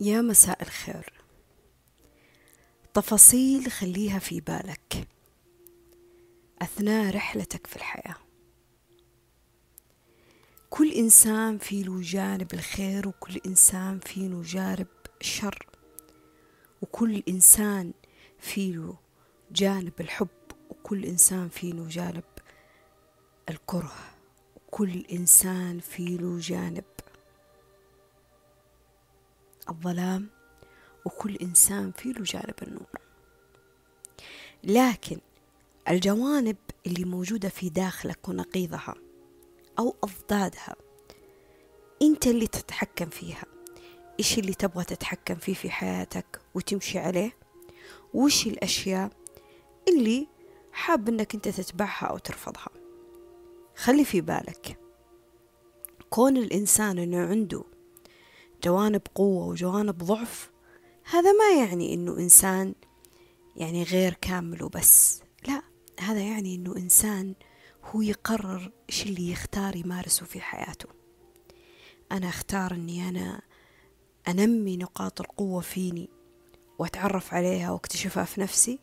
يا مساء الخير. تفاصيل خليها في بالك. أثناء رحلتك في الحياة. كل إنسان فيه له جانب الخير وكل إنسان فيه له جانب الشر وكل إنسان فيه له جانب الحب وكل إنسان فيه له جانب الكره وكل إنسان فيه له جانب الظلام وكل إنسان فيه له جانب النور. لكن الجوانب اللي موجودة في داخلك ونقيضها أو أضدادها أنت اللي تتحكم فيها. إيش اللي تبغى تتحكم فيه في حياتك وتمشي عليه؟ وش الأشياء اللي حاب أنك أنت تتبعها أو ترفضها؟ خلي في بالك كون الإنسان أنه عنده جوانب قوة وجوانب ضعف هذا ما يعني إنه إنسان يعني غير كامل وبس. لا هذا يعني إنه إنسان هو يقرر إيش اللي يختار يمارسه في حياته. أنا أختار إني أنا أنمي نقاط القوة فيني وأتعرف عليها وأكتشفها في نفسي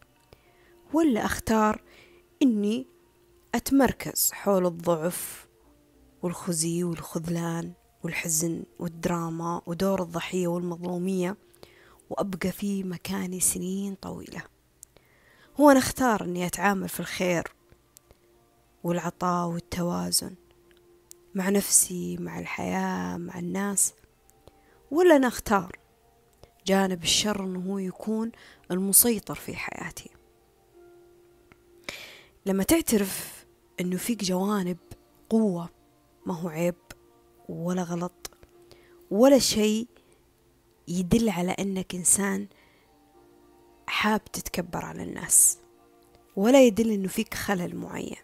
ولا أختار إني أتمركز حول الضعف والخزي والخذلان. والحزن والدراما ودور الضحية والمظلومية وأبقى في مكاني سنين طويلة. هو أنا أختار أني أتعامل في الخير والعطاء والتوازن مع نفسي مع الحياة مع الناس. ولا أنا أختار جانب الشر أنه هو يكون المسيطر في حياتي. لما تعترف أنه فيك جوانب قوة ما هو عيب. ولا غلط ولا شيء يدل على أنك إنسان حاب تتكبر على الناس ولا يدل أنه فيك خلل معين.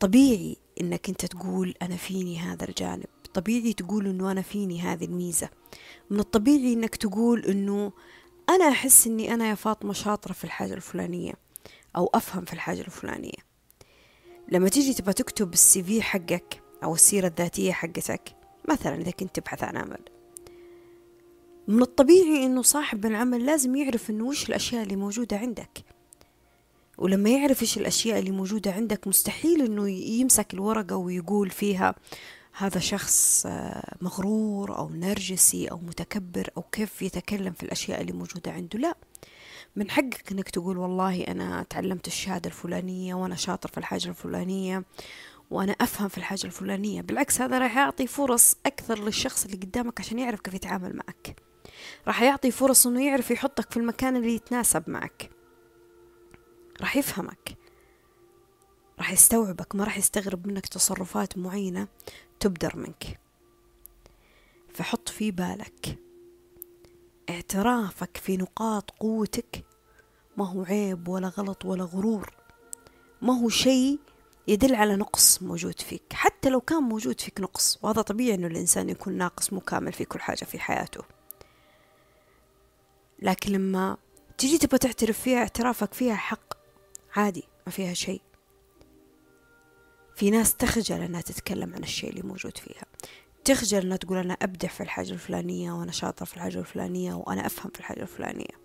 طبيعي أنك أنت تقول أنا فيني هذا الجانب طبيعي تقول أنه أنا فيني هذه الميزة. من الطبيعي أنك تقول أنه أنا أحس أني أنا يا فاطمة شاطرة في الحاجة الفلانية أو أفهم في الحاجة الفلانية. لما تيجي تبغى تكتب السي في حقك أو السيرة الذاتية حقتك. مثلا إذا كنت تبحث عن عمل. من الطبيعي إنه صاحب العمل لازم يعرف إنه وش الأشياء اللي موجودة عندك. ولما يعرف إيش الأشياء اللي موجودة عندك مستحيل إنه يمسك الورقة ويقول فيها هذا شخص آه، مغرور أو نرجسي أو متكبر أو كيف يتكلم في الأشياء اللي موجودة عنده. لا. من حقك إنك تقول والله أنا تعلمت الشهادة الفلانية وأنا شاطر في الحاجة الفلانية وأنا أفهم في الحاجة الفلانية. بالعكس هذا راح يعطي فرص أكثر للشخص اللي قدامك عشان يعرف كيف يتعامل معك. راح يعطي فرص إنه يعرف يحطك في المكان اللي يتناسب معك. راح يفهمك. راح يستوعبك. ما راح يستغرب منك تصرفات معينة تبدر منك. فحط في بالك اعترافك في نقاط قوتك. ما هو عيب ولا غلط ولا غرور. ما هو شيء يدل على نقص موجود فيك حتى لو كان موجود فيك نقص وهذا طبيعي إنه الإنسان يكون ناقص مو كامل في كل حاجة في حياته. لكن لما تجي تبغى تعترف فيها اعترافك فيها حق عادي ما فيها شيء. في ناس تخجل إنها تتكلم عن الشيء اللي موجود فيها. تخجل إنها تقول أنا أبدع في الحاجة الفلانية وأنا شاطر في الحاجة الفلانية وأنا أفهم في الحاجة الفلانية.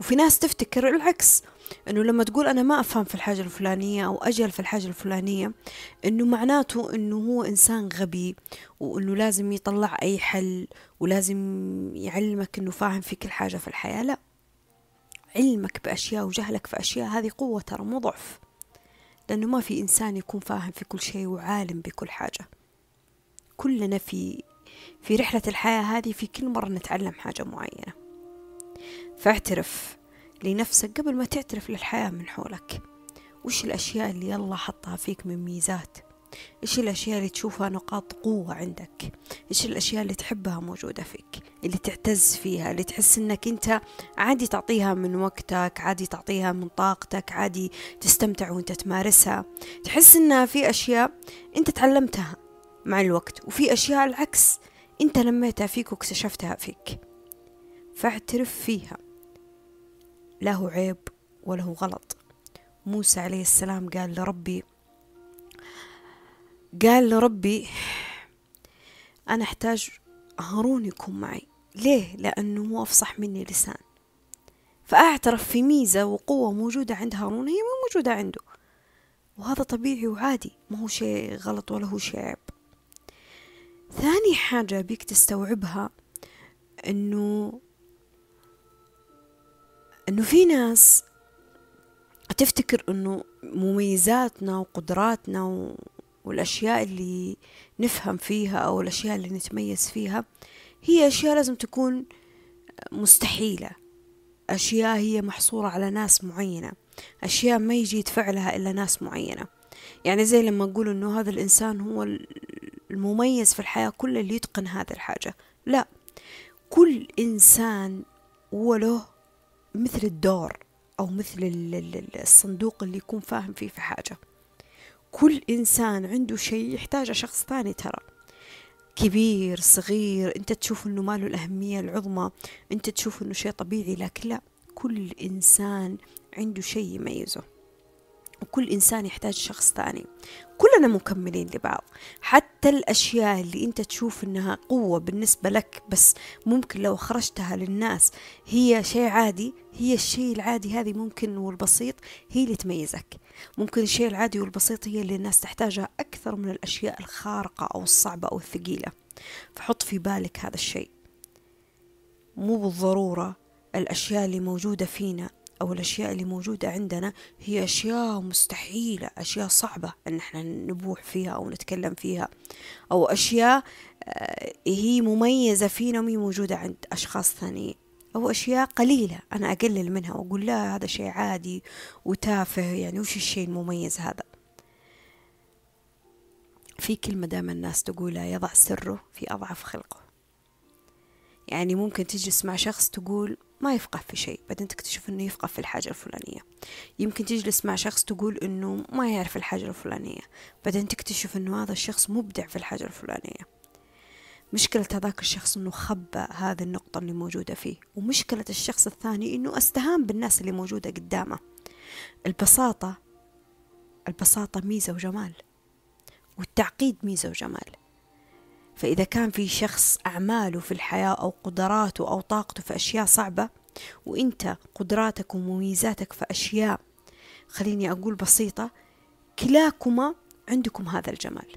وفي ناس تفتكر العكس إنه لما تقول أنا ما أفهم في الحاجة الفلانية أو أجهل في الحاجة الفلانية إنه معناته إنه هو إنسان غبي وإنه لازم يطلع أي حل ولازم يعلمك إنه فاهم في كل حاجة في الحياة. لا علمك بأشياء وجهلك في أشياء هذه قوة ترى مو ضعف لأنه ما في إنسان يكون فاهم في كل شيء وعالم بكل حاجة. كلنا في في رحلة الحياة هذه في كل مرة نتعلم حاجة معينة. فاعترف لنفسك قبل ما تعترف للحياة من حولك. وش الأشياء اللي الله حطها فيك من ميزات؟ إيش الأشياء اللي تشوفها نقاط قوة عندك؟ إيش الأشياء اللي تحبها موجودة فيك؟ اللي تعتز فيها اللي تحس إنك أنت عادي تعطيها من وقتك عادي تعطيها من طاقتك عادي تستمتع وأنت تمارسها. تحس إنها في أشياء أنت تعلمتها مع الوقت وفي أشياء العكس أنت لميتها فيك واكتشفتها فيك. فاعترف فيها. له عيب وله غلط. موسى عليه السلام قال لربي قال لربي أنا أحتاج هارون يكون معي. ليه؟ لأنه هو أفصح مني لسان. فأعترف في ميزة وقوة موجودة عند هارون هي مو موجودة عنده. وهذا طبيعي وعادي ما هو شيء غلط ولا هو شيء عيب. ثاني حاجة بيك تستوعبها إنه إنه في ناس تفتكر إنه مميزاتنا وقدراتنا والأشياء اللي نفهم فيها أو الأشياء اللي نتميز فيها هي أشياء لازم تكون مستحيلة. أشياء هي محصورة على ناس معينة. أشياء ما يجي يتفعلها إلا ناس معينة. يعني زي لما أقول إنه هذا الإنسان هو المميز في الحياة كل اللي يتقن هذه الحاجة. لا. كل إنسان هو له مثل الدور أو مثل الصندوق اللي يكون فاهم فيه في حاجة. كل إنسان عنده شيء يحتاجه شخص ثاني ترى. كبير صغير أنت تشوف إنه ما له الأهمية العظمى أنت تشوف إنه شيء طبيعي لكن لا كل إنسان عنده شيء يميزه. وكل إنسان يحتاج شخص ثاني. كلنا مكملين لبعض. حتى الأشياء اللي أنت تشوف إنها قوة بالنسبة لك بس ممكن لو خرجتها للناس هي شيء عادي هي الشيء العادي هذه ممكن والبسيط هي اللي تميزك. ممكن الشيء العادي والبسيط هي اللي الناس تحتاجها أكثر من الأشياء الخارقة أو الصعبة أو الثقيلة. فحط في بالك هذا الشيء. مو بالضرورة الأشياء اللي موجودة فينا أو الأشياء اللي موجودة عندنا هي أشياء مستحيلة أشياء صعبة أن إحنا نبوح فيها أو نتكلم فيها أو أشياء آه، هي مميزة فينا ومي موجودة عند أشخاص ثانيين أو أشياء قليلة أنا أقلل منها وأقول لا هذا شيء عادي وتافه يعني وش الشيء المميز هذا؟ في كلمة دائما الناس تقولها يضع سره في أضعف خلقه. يعني ممكن تجلس مع شخص تقول ما يفقه في شيء. بعدين تكتشف إنه يفقه في الحاجة الفلانية. يمكن تجلس مع شخص تقول إنه ما يعرف الحاجة الفلانية. بعدين تكتشف إنه هذا الشخص مبدع في الحاجة الفلانية. مشكلة هذاك الشخص إنه خبى هذه النقطة اللي موجودة فيه. ومشكلة الشخص الثاني إنه أستهان بالناس اللي موجودة قدامه. البساطة البساطة ميزة وجمال. والتعقيد ميزة وجمال. فإذا كان في شخص أعماله في الحياة أو قدراته أو طاقته في أشياء صعبة وإنت قدراتك ومميزاتك في أشياء خليني أقول بسيطة كلاكما عندكم هذا الجمال.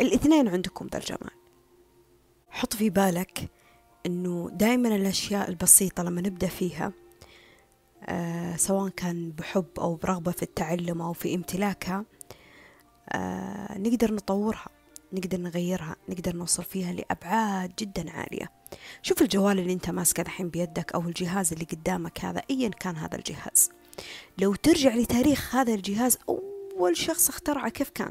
الاثنين عندكم ذا الجمال. حط في بالك إنه دائما الأشياء البسيطة لما نبدأ فيها آه سواء كان بحب أو برغبة في التعلم أو في امتلاكها آه نقدر نطورها. نقدر نغيرها نقدر نوصل فيها لأبعاد جدا عالية. شوف الجوال اللي أنت ماسكه الحين بيدك أو الجهاز اللي قدامك هذا أيا كان هذا الجهاز. لو ترجع لتاريخ هذا الجهاز أول شخص اخترعه كيف كان؟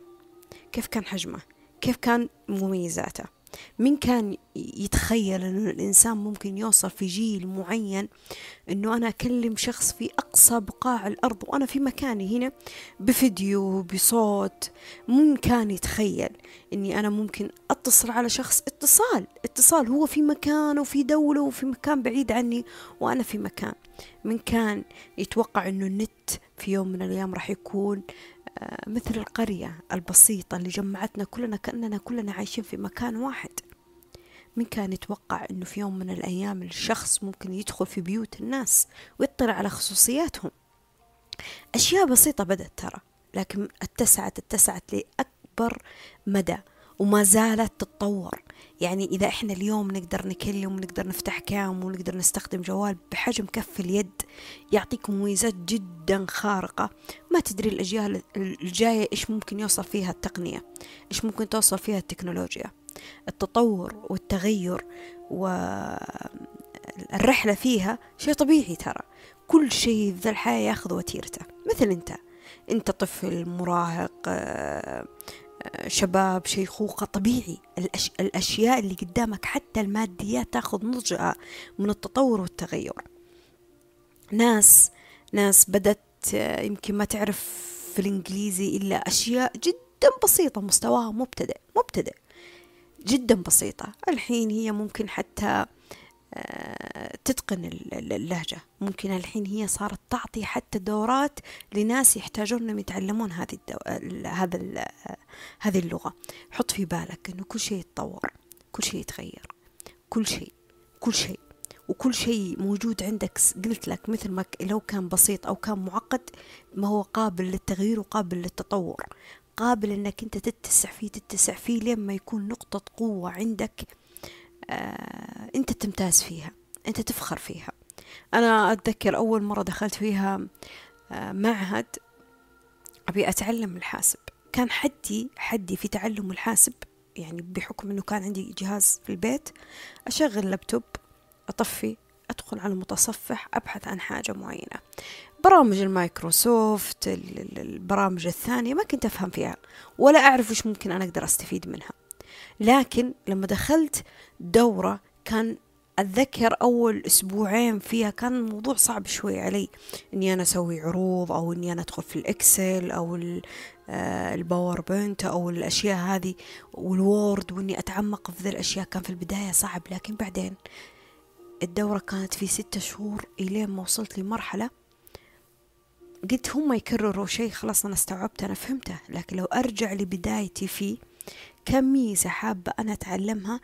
كيف كان حجمه؟ كيف كان مميزاته؟ من كان يتخيل أن الإنسان ممكن يوصل في جيل معين أنه أنا أكلم شخص في أقصى بقاع الأرض وأنا في مكاني هنا بفيديو بصوت. من كان يتخيل أني أنا ممكن أتصل على شخص اتصال اتصال هو في مكان وفي دولة وفي مكان بعيد عني وأنا في مكان. من كان يتوقع أنه النت في يوم من الأيام راح يكون مثل القرية البسيطة اللي جمعتنا كلنا كأننا كلنا عايشين في مكان واحد. من كان يتوقع أنه في يوم من الأيام الشخص ممكن يدخل في بيوت الناس ويطلع على خصوصياتهم. أشياء بسيطة بدأت ترى لكن اتسعت اتسعت لأكبر مدى وما زالت تتطور. يعني إذا إحنا اليوم نقدر نكلم ونقدر نفتح كام ونقدر نستخدم جوال بحجم كف اليد يعطيك مميزات جدا خارقة. ما تدري الأجيال الجاية إيش ممكن يوصل فيها التقنية إيش ممكن توصل فيها التكنولوجيا. التطور والتغير والرحلة فيها شيء طبيعي ترى. كل شيء في ذا الحياة ياخذ وتيرته. مثل أنت أنت طفل مراهق آه، شباب شيخوخة طبيعي. الأش... الأشياء اللي قدامك حتى الماديات تاخذ نضجها من التطور والتغير. ناس ناس بدت يمكن ما تعرف في الإنجليزي إلا أشياء جدا بسيطة مستواها مبتدئ مبتدئ جدا بسيطة. الحين هي ممكن حتى تتقن اللهجة. ممكن الحين هي صارت تعطي حتى دورات لناس يحتاجون إنهم يتعلمون هذه الدو... هذا هذه اللغة. حط في بالك إنه كل شيء يتطور كل شيء يتغير كل شيء كل شيء. وكل شيء موجود عندك. قلت لك مثل ما لو كان بسيط أو كان معقد ما هو قابل للتغيير وقابل للتطور. قابل إنك أنت تتسع فيه تتسع فيه لين ما يكون نقطة قوة عندك آه انت تمتاز فيها انت تفخر فيها. أنا أتذكر أول مرة دخلت فيها آه معهد أبي أتعلم الحاسب. كان حدي حدي في تعلم الحاسب يعني بحكم إنه كان عندي جهاز في البيت أشغل لابتوب أطفي أدخل على المتصفح أبحث عن حاجة معينة. برامج المايكروسوفت البرامج الثانية ما كنت أفهم فيها ولا أعرف وش ممكن أنا أقدر أستفيد منها. لكن لما دخلت دورة كان أتذكر أول أسبوعين فيها كان الموضوع صعب شوي علي. إني أنا أسوي عروض أو إني أنا أدخل في ال Excel أو آه، ال PowerPoint أو الأشياء هذه وال Word وإني أتعمق في ذي الأشياء كان في البداية صعب. لكن بعدين الدورة كانت في ستة شهور إلين ما وصلت لمرحلة قلت هم يكرروا شيء خلاص أنا استوعبت أنا فهمته. لكن لو أرجع لبدايتي فيه كم ميزة حابة أنا أتعلمها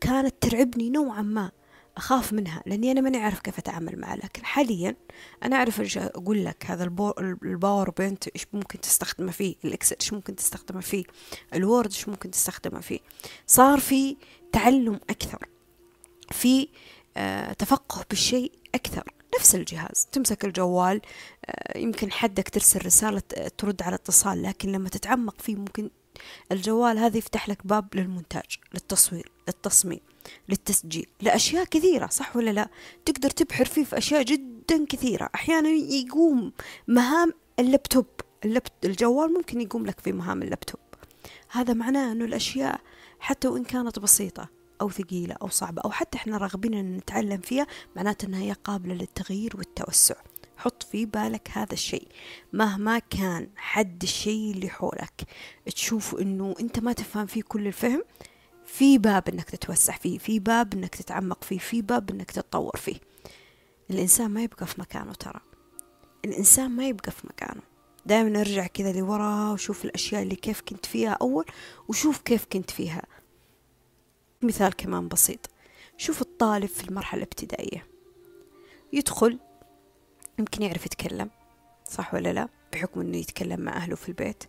كانت ترعبني نوعا ما. أخاف منها لأني أنا ماني أعرف كيف أتعامل معها. لكن حاليا أنا أعرف إيش أقول لك هذا ال PowerPoint إيش ممكن تستخدمه فيه ال Excel إيش ممكن تستخدمه فيه ال Word إيش ممكن تستخدمه فيه. صار في تعلم أكثر في آه تفقه بالشيء أكثر. نفس الجهاز تمسك الجوال آه، يمكن حدك ترسل رسالة ترد على اتصال لكن لما تتعمق فيه ممكن الجوال هذا يفتح لك باب للمونتاج للتصوير للتصميم للتسجيل لأشياء كثيرة صح ولا لا؟ تقدر تبحر فيه في أشياء جدا كثيرة. أحيانا يقوم مهام اللابتوب. الجوال ممكن يقوم لك في مهام اللابتوب. هذا معناه أنه الأشياء حتى وإن كانت بسيطة أو ثقيلة أو صعبة أو حتى إحنا راغبين أن نتعلم فيها معناته أنها هي قابلة للتغيير والتوسع. حط في بالك هذا الشيء. مهما كان حد الشيء اللي حولك تشوف إنه أنت ما تفهم فيه كل الفهم في باب إنك تتوسع فيه في باب إنك تتعمق فيه في باب إنك تتطور فيه. الإنسان ما يبقى في مكانه ترى. الإنسان ما يبقى في مكانه. دائما أرجع كذا لورا وشوف الأشياء اللي كيف كنت فيها أول وشوف كيف كنت فيها. مثال كمان بسيط. شوف الطالب في المرحلة الابتدائية. يدخل يمكن يعرف يتكلم صح ولا لا؟ بحكم إنه يتكلم مع أهله في البيت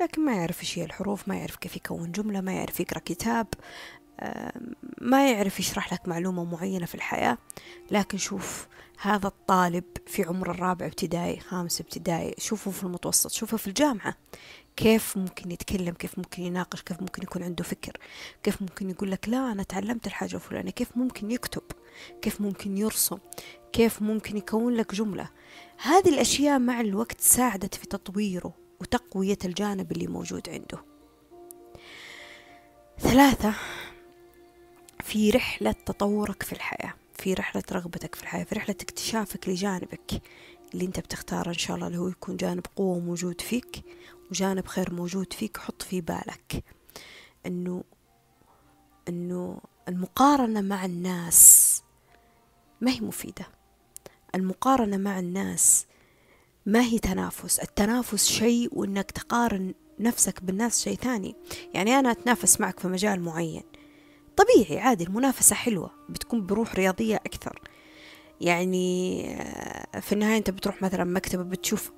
لكن ما يعرف إيش هي الحروف ما يعرف كيف يكون جملة ما يعرف يقرأ كتاب ما يعرف يشرح لك معلومة معينة في الحياة. لكن شوف هذا الطالب في عمر الرابع ابتدائي خامس ابتدائي شوفه في المتوسط شوفه في الجامعة. كيف ممكن يتكلم؟ كيف ممكن يناقش؟ كيف ممكن يكون عنده فكر؟ كيف ممكن يقول لك لا أنا تعلمت الحاجة الفلانية؟ كيف ممكن يكتب؟ كيف ممكن يرسم كيف ممكن يكون لك جملة. هذه الأشياء مع الوقت ساعدت في تطويره وتقوية الجانب اللي موجود عنده. ثلاثة في رحلة تطورك في الحياة في رحلة رغبتك في الحياة في رحلة اكتشافك لجانبك اللي انت بتختاره إن شاء الله اللي هو يكون جانب قوة موجود فيك وجانب خير موجود فيك حط في بالك انه إنه المقارنة مع الناس ما هي مفيدة. المقارنة مع الناس ما هي تنافس. التنافس شيء وإنك تقارن نفسك بالناس شيء ثاني. يعني أنا أتنافس معك في مجال معين. طبيعي عادي المنافسة حلوة بتكون بروح رياضية أكثر. يعني آه، في النهاية أنت بتروح مثلا مكتبة بتشوف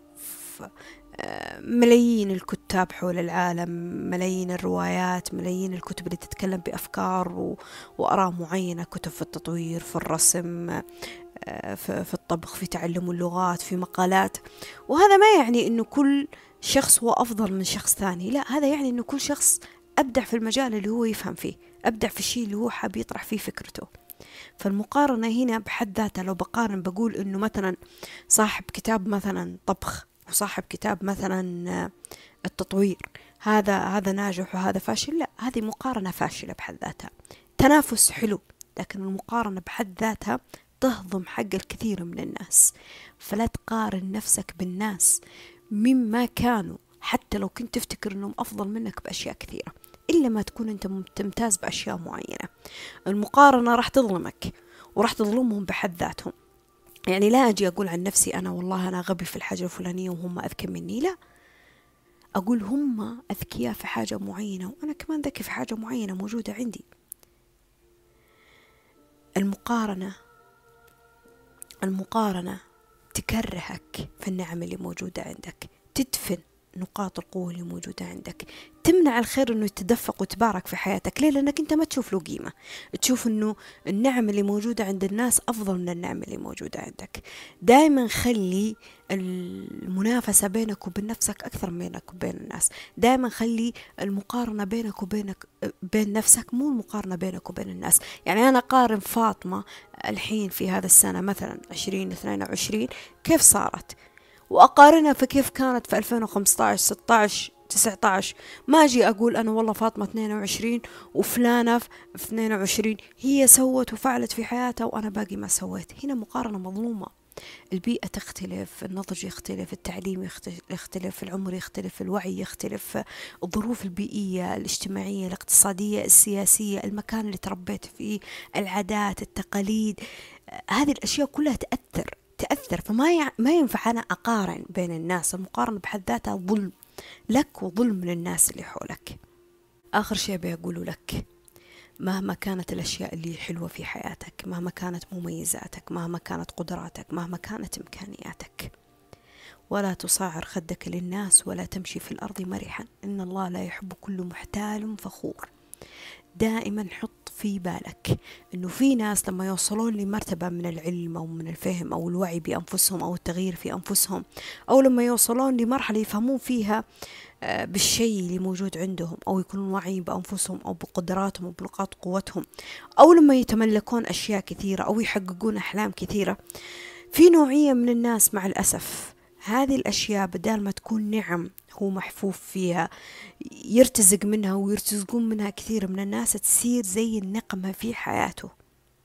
ملايين الكتاب حول العالم ملايين الروايات ملايين الكتب اللي تتكلم بأفكار. وأراء معينة كتب في التطوير في الرسم آه، في الطبخ في تعلم اللغات في مقالات وهذا ما يعني أنه كل شخص هو أفضل من شخص ثاني لا هذا يعني أنه كل شخص أبدع في المجال اللي هو يفهم فيه أبدع في الشيء اللي هو حاب يطرح فيه فكرته فالمقارنة هنا بحد ذاتها لو بقارن بقول إنه مثلا صاحب كتاب مثلا طبخ وصاحب كتاب مثلا التطوير. هذا هذا ناجح وهذا فاشل. لا هذه مقارنة فاشلة بحد ذاتها. تنافس حلو لكن المقارنة بحد ذاتها تهضم حق الكثير من الناس. فلا تقارن نفسك بالناس مما كانوا حتى لو كنت تفتكر إنهم أفضل منك بأشياء كثيرة إلا ما تكون أنت ممتاز بأشياء معينة. المقارنة راح تظلمك وراح تظلمهم بحد ذاتهم. يعني لا أجي أقول عن نفسي أنا والله أنا غبي في الحاجة الفلانية وهم أذكى مني لا. أقول هم أذكياء في حاجة معينة وأنا كمان ذكي في حاجة معينة موجودة عندي. المقارنة المقارنة تكرهك في النعم اللي موجودة عندك تدفن. نقاط القوة اللي موجودة عندك. تمنع الخير إنه يتدفق ويتبارك في حياتك. ليه؟ لأنك أنت ما تشوف له قيمة. تشوف إنه النعم اللي موجودة عند الناس أفضل من النعم اللي موجودة عندك. دائما خلي المنافسة بينك وبين نفسك أكثر من بينك وبين الناس. دائما خلي المقارنة بينك وبينك بين نفسك مو المقارنة بينك وبين الناس. يعني أنا قارن فاطمة الحين في هذا السنة مثلا عشرين اثنين وعشرين كيف صارت؟ وأقارنها في كيف كانت في 2015 16 19 ما أجي أقول أنا والله فاطمة 22 وفلانة في 22 هي سوت وفعلت في حياتها وأنا باقي ما سويت. هنا مقارنة مظلومة. البيئة تختلف النضج يختلف التعليم يختلف العمر يختلف الوعي يختلف الظروف البيئية الاجتماعية الاقتصادية السياسية المكان اللي تربيت فيه العادات التقاليد. هذه الأشياء كلها تأثر. تأثر فما يع... ما ينفع أنا أقارن بين الناس المقارنة بحد ذاتها ظلم لك وظلم للناس اللي حولك. آخر شيء بيقوله لك مهما كانت الأشياء اللي حلوة في حياتك مهما كانت مميزاتك مهما كانت قدراتك مهما كانت إمكانياتك. ولا تصعر خدك للناس ولا تمشي في الأرض مرحا. إن الله لا يحب كل محتال فخور. دائما حط في بالك إنه في ناس لما يوصلون لمرتبة من العلم أو من الفهم أو الوعي بأنفسهم أو التغيير في أنفسهم أو لما يوصلون لمرحلة يفهمون فيها آه، بالشيء اللي موجود عندهم أو يكونون واعيين بأنفسهم أو بقدراتهم أو بنقاط قوتهم أو لما يتملكون أشياء كثيرة أو يحققون أحلام كثيرة. في نوعية من الناس مع الأسف هذه الأشياء بدال ما تكون نعم هو محفوف فيها يرتزق منها ويرتزقون منها كثير من الناس تصير زي النقمة في حياته.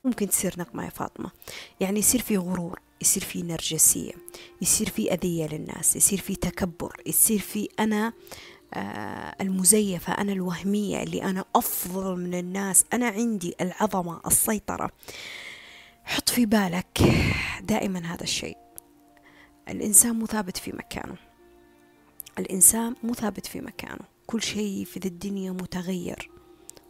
ممكن تصير نقمة يا فاطمة. يعني يصير في غرور يصير في نرجسية يصير في أذية للناس يصير في تكبر يصير في أنا آه المزيفة أنا الوهمية اللي أنا أفضل من الناس أنا عندي العظمة السيطرة. حط في بالك دائما هذا الشيء. الإنسان مو ثابت في مكانه. الإنسان مو ثابت في مكانه. كل شيء في ذي الدنيا متغير.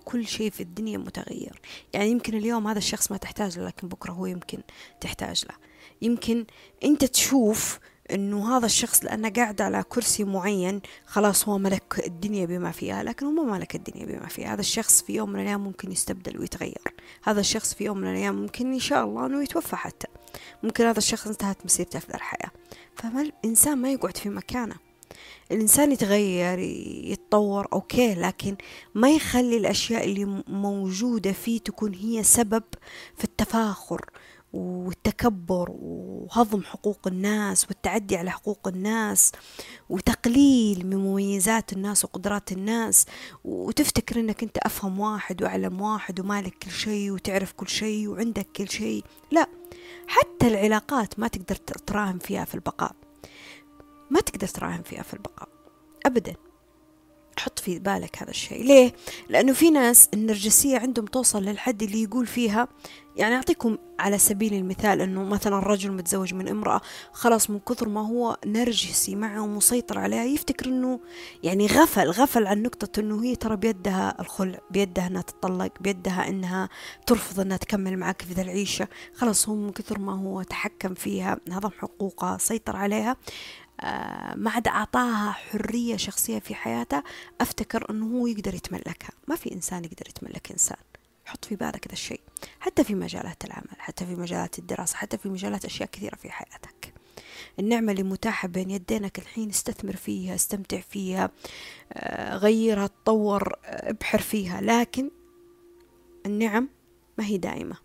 كل شيء في الدنيا متغير. يعني يمكن اليوم هذا الشخص ما تحتاج له لكن بكرة هو يمكن تحتاج له. يمكن أنت تشوف إنه هذا الشخص لأنه قاعد على كرسي معين خلاص هو ملك الدنيا بما فيها لكن هو ما ملك الدنيا بما فيها. هذا الشخص في يوم من الأيام ممكن يستبدل ويتغير. هذا الشخص في يوم من الأيام ممكن إن شاء الله إنه يتوفى حتى. ممكن هذا الشخص انتهت مسيرته في الحياة. فما الانسان ما يقعد في مكانه. الإنسان يتغير يتطور أوكي لكن ما يخلي الأشياء اللي موجودة فيه تكون هي سبب في التفاخر. والتكبر وهضم حقوق الناس والتعدي على حقوق الناس وتقليل من مميزات الناس وقدرات الناس. وتفتكر إنك أنت أفهم واحد وأعلم واحد ومالك كل شيء وتعرف كل شيء وعندك كل شيء. لا حتى العلاقات ما تقدر تراهن فيها في البقاء. ما تقدر تراهن فيها في البقاء. أبدا. حط في بالك هذا الشيء. ليه؟ لأنه في ناس النرجسية عندهم توصل للحد اللي يقول فيها يعني أعطيكم على سبيل المثال أنه مثلا رجل متزوج من امرأة خلاص من كثر ما هو نرجسي معه ومسيطر عليها يفتكر أنه يعني غفل غفل عن نقطة أنه هي ترى بيدها الخلع بيدها أنها تطلق بيدها أنها ترفض أنها تكمل معك في ذا العيشة. خلاص هو من كثر ما هو تحكم فيها هضم حقوقها سيطر عليها. ما عاد أعطاها حرية شخصية في حياتها أفتكر أنه هو يقدر يتملكها. ما في إنسان يقدر يتملك إنسان. حط في بالك هذا الشيء. حتى في مجالات العمل حتى في مجالات الدراسة حتى في مجالات أشياء كثيرة في حياتك. النعمة اللي متاحة بين يدينك الحين استثمر فيها استمتع فيها آه، غيرها تطور آه، ابحر فيها. لكن النعم ما هي دائمة.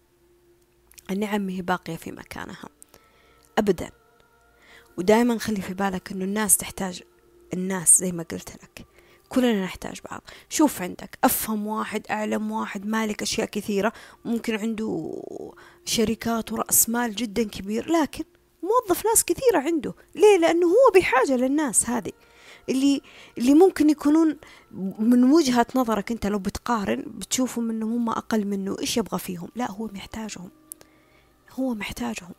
النعم ما هي باقية في مكانها. أبدا. ودائما خلي في بالك إنه الناس تحتاج الناس زي ما قلت لك كلنا نحتاج بعض. شوف عندك أفهم واحد أعلم واحد مالك أشياء كثيرة ممكن عنده شركات ورأس مال جدا كبير لكن موظف ناس كثيرة عنده. ليه؟ لأنه هو بحاجة للناس هذه. اللي اللي ممكن يكونون من وجهة نظرك أنت لو بتقارن بتشوفهم إنهم هم أقل منه إيش يبغى فيهم؟ لا هو محتاجهم. هو محتاجهم.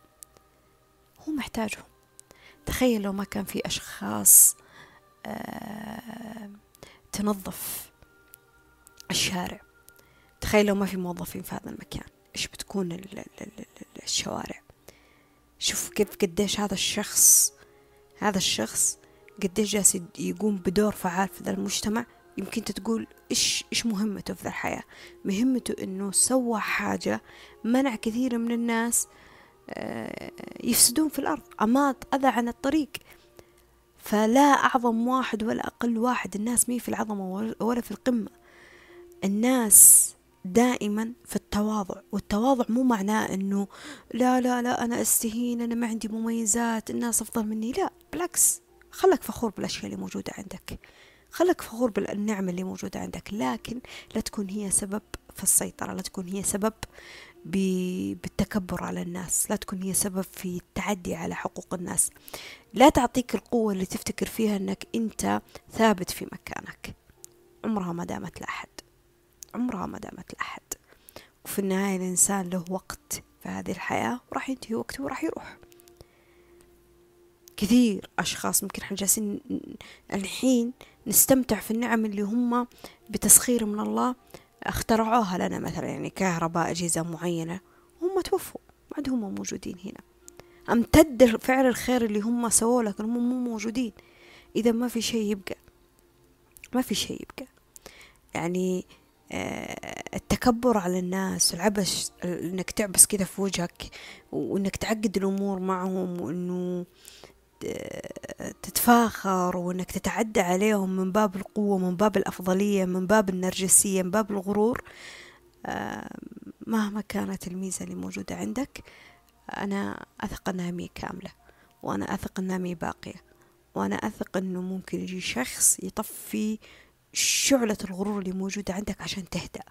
هو محتاجهم. تخيل لو ما كان في أشخاص آه تنظف الشارع. تخيل لو ما في موظفين في هذا المكان. إيش بتكون الشوارع؟ شوف كيف قديش هذا الشخص هذا الشخص قديش جالس يقوم بدور فعال في ذا المجتمع. يمكن تقول إيش إيش مهمته في ذا الحياة؟ مهمته إنه سوى حاجة منع كثير من الناس يفسدون في الأرض أماط أذى عن الطريق. فلا أعظم واحد ولا أقل واحد الناس مي في العظمة ولا في القمة. الناس دائما في التواضع والتواضع مو معناه إنه لا لا لا أنا أستهين أنا ما عندي مميزات الناس أفضل مني. لا بالعكس خلك فخور بالأشياء اللي موجودة عندك. خلك فخور بالنعمة اللي موجودة عندك. لكن لا تكون هي سبب في السيطرة لا تكون هي سبب بالتكبر على الناس لا تكون هي سبب في التعدي على حقوق الناس. لا تعطيك القوة اللي تفتكر فيها أنك أنت ثابت في مكانك. عمرها ما دامت لأحد. عمرها ما دامت لأحد. وفي النهاية الإنسان له وقت في هذه الحياة وراح ينتهي وقته وراح يروح. كثير أشخاص ممكن إحنا جالسين الحين نستمتع في النعم اللي هم بتسخير من الله اخترعوها لنا مثلا يعني كهرباء أجهزة معينة. هم توفوا ما عاد هم موجودين هنا. امتد فعل الخير اللي هم سووه لكن هم مو موجودين. إذا ما في شيء يبقى. ما في شيء يبقى. يعني آه، التكبر على الناس العبش إنك تعبس كذا في وجهك وإنك تعقد الأمور معهم وإنه تتفاخر وإنك تتعدى عليهم من باب القوة من باب الأفضلية من باب النرجسية من باب الغرور آه، مهما كانت الميزة اللي موجودة عندك أنا أثق أنها مي كاملة وأنا أثق أنها مي باقية وأنا أثق أنه ممكن يجي شخص يطفي شعلة الغرور اللي موجودة عندك عشان تهدأ.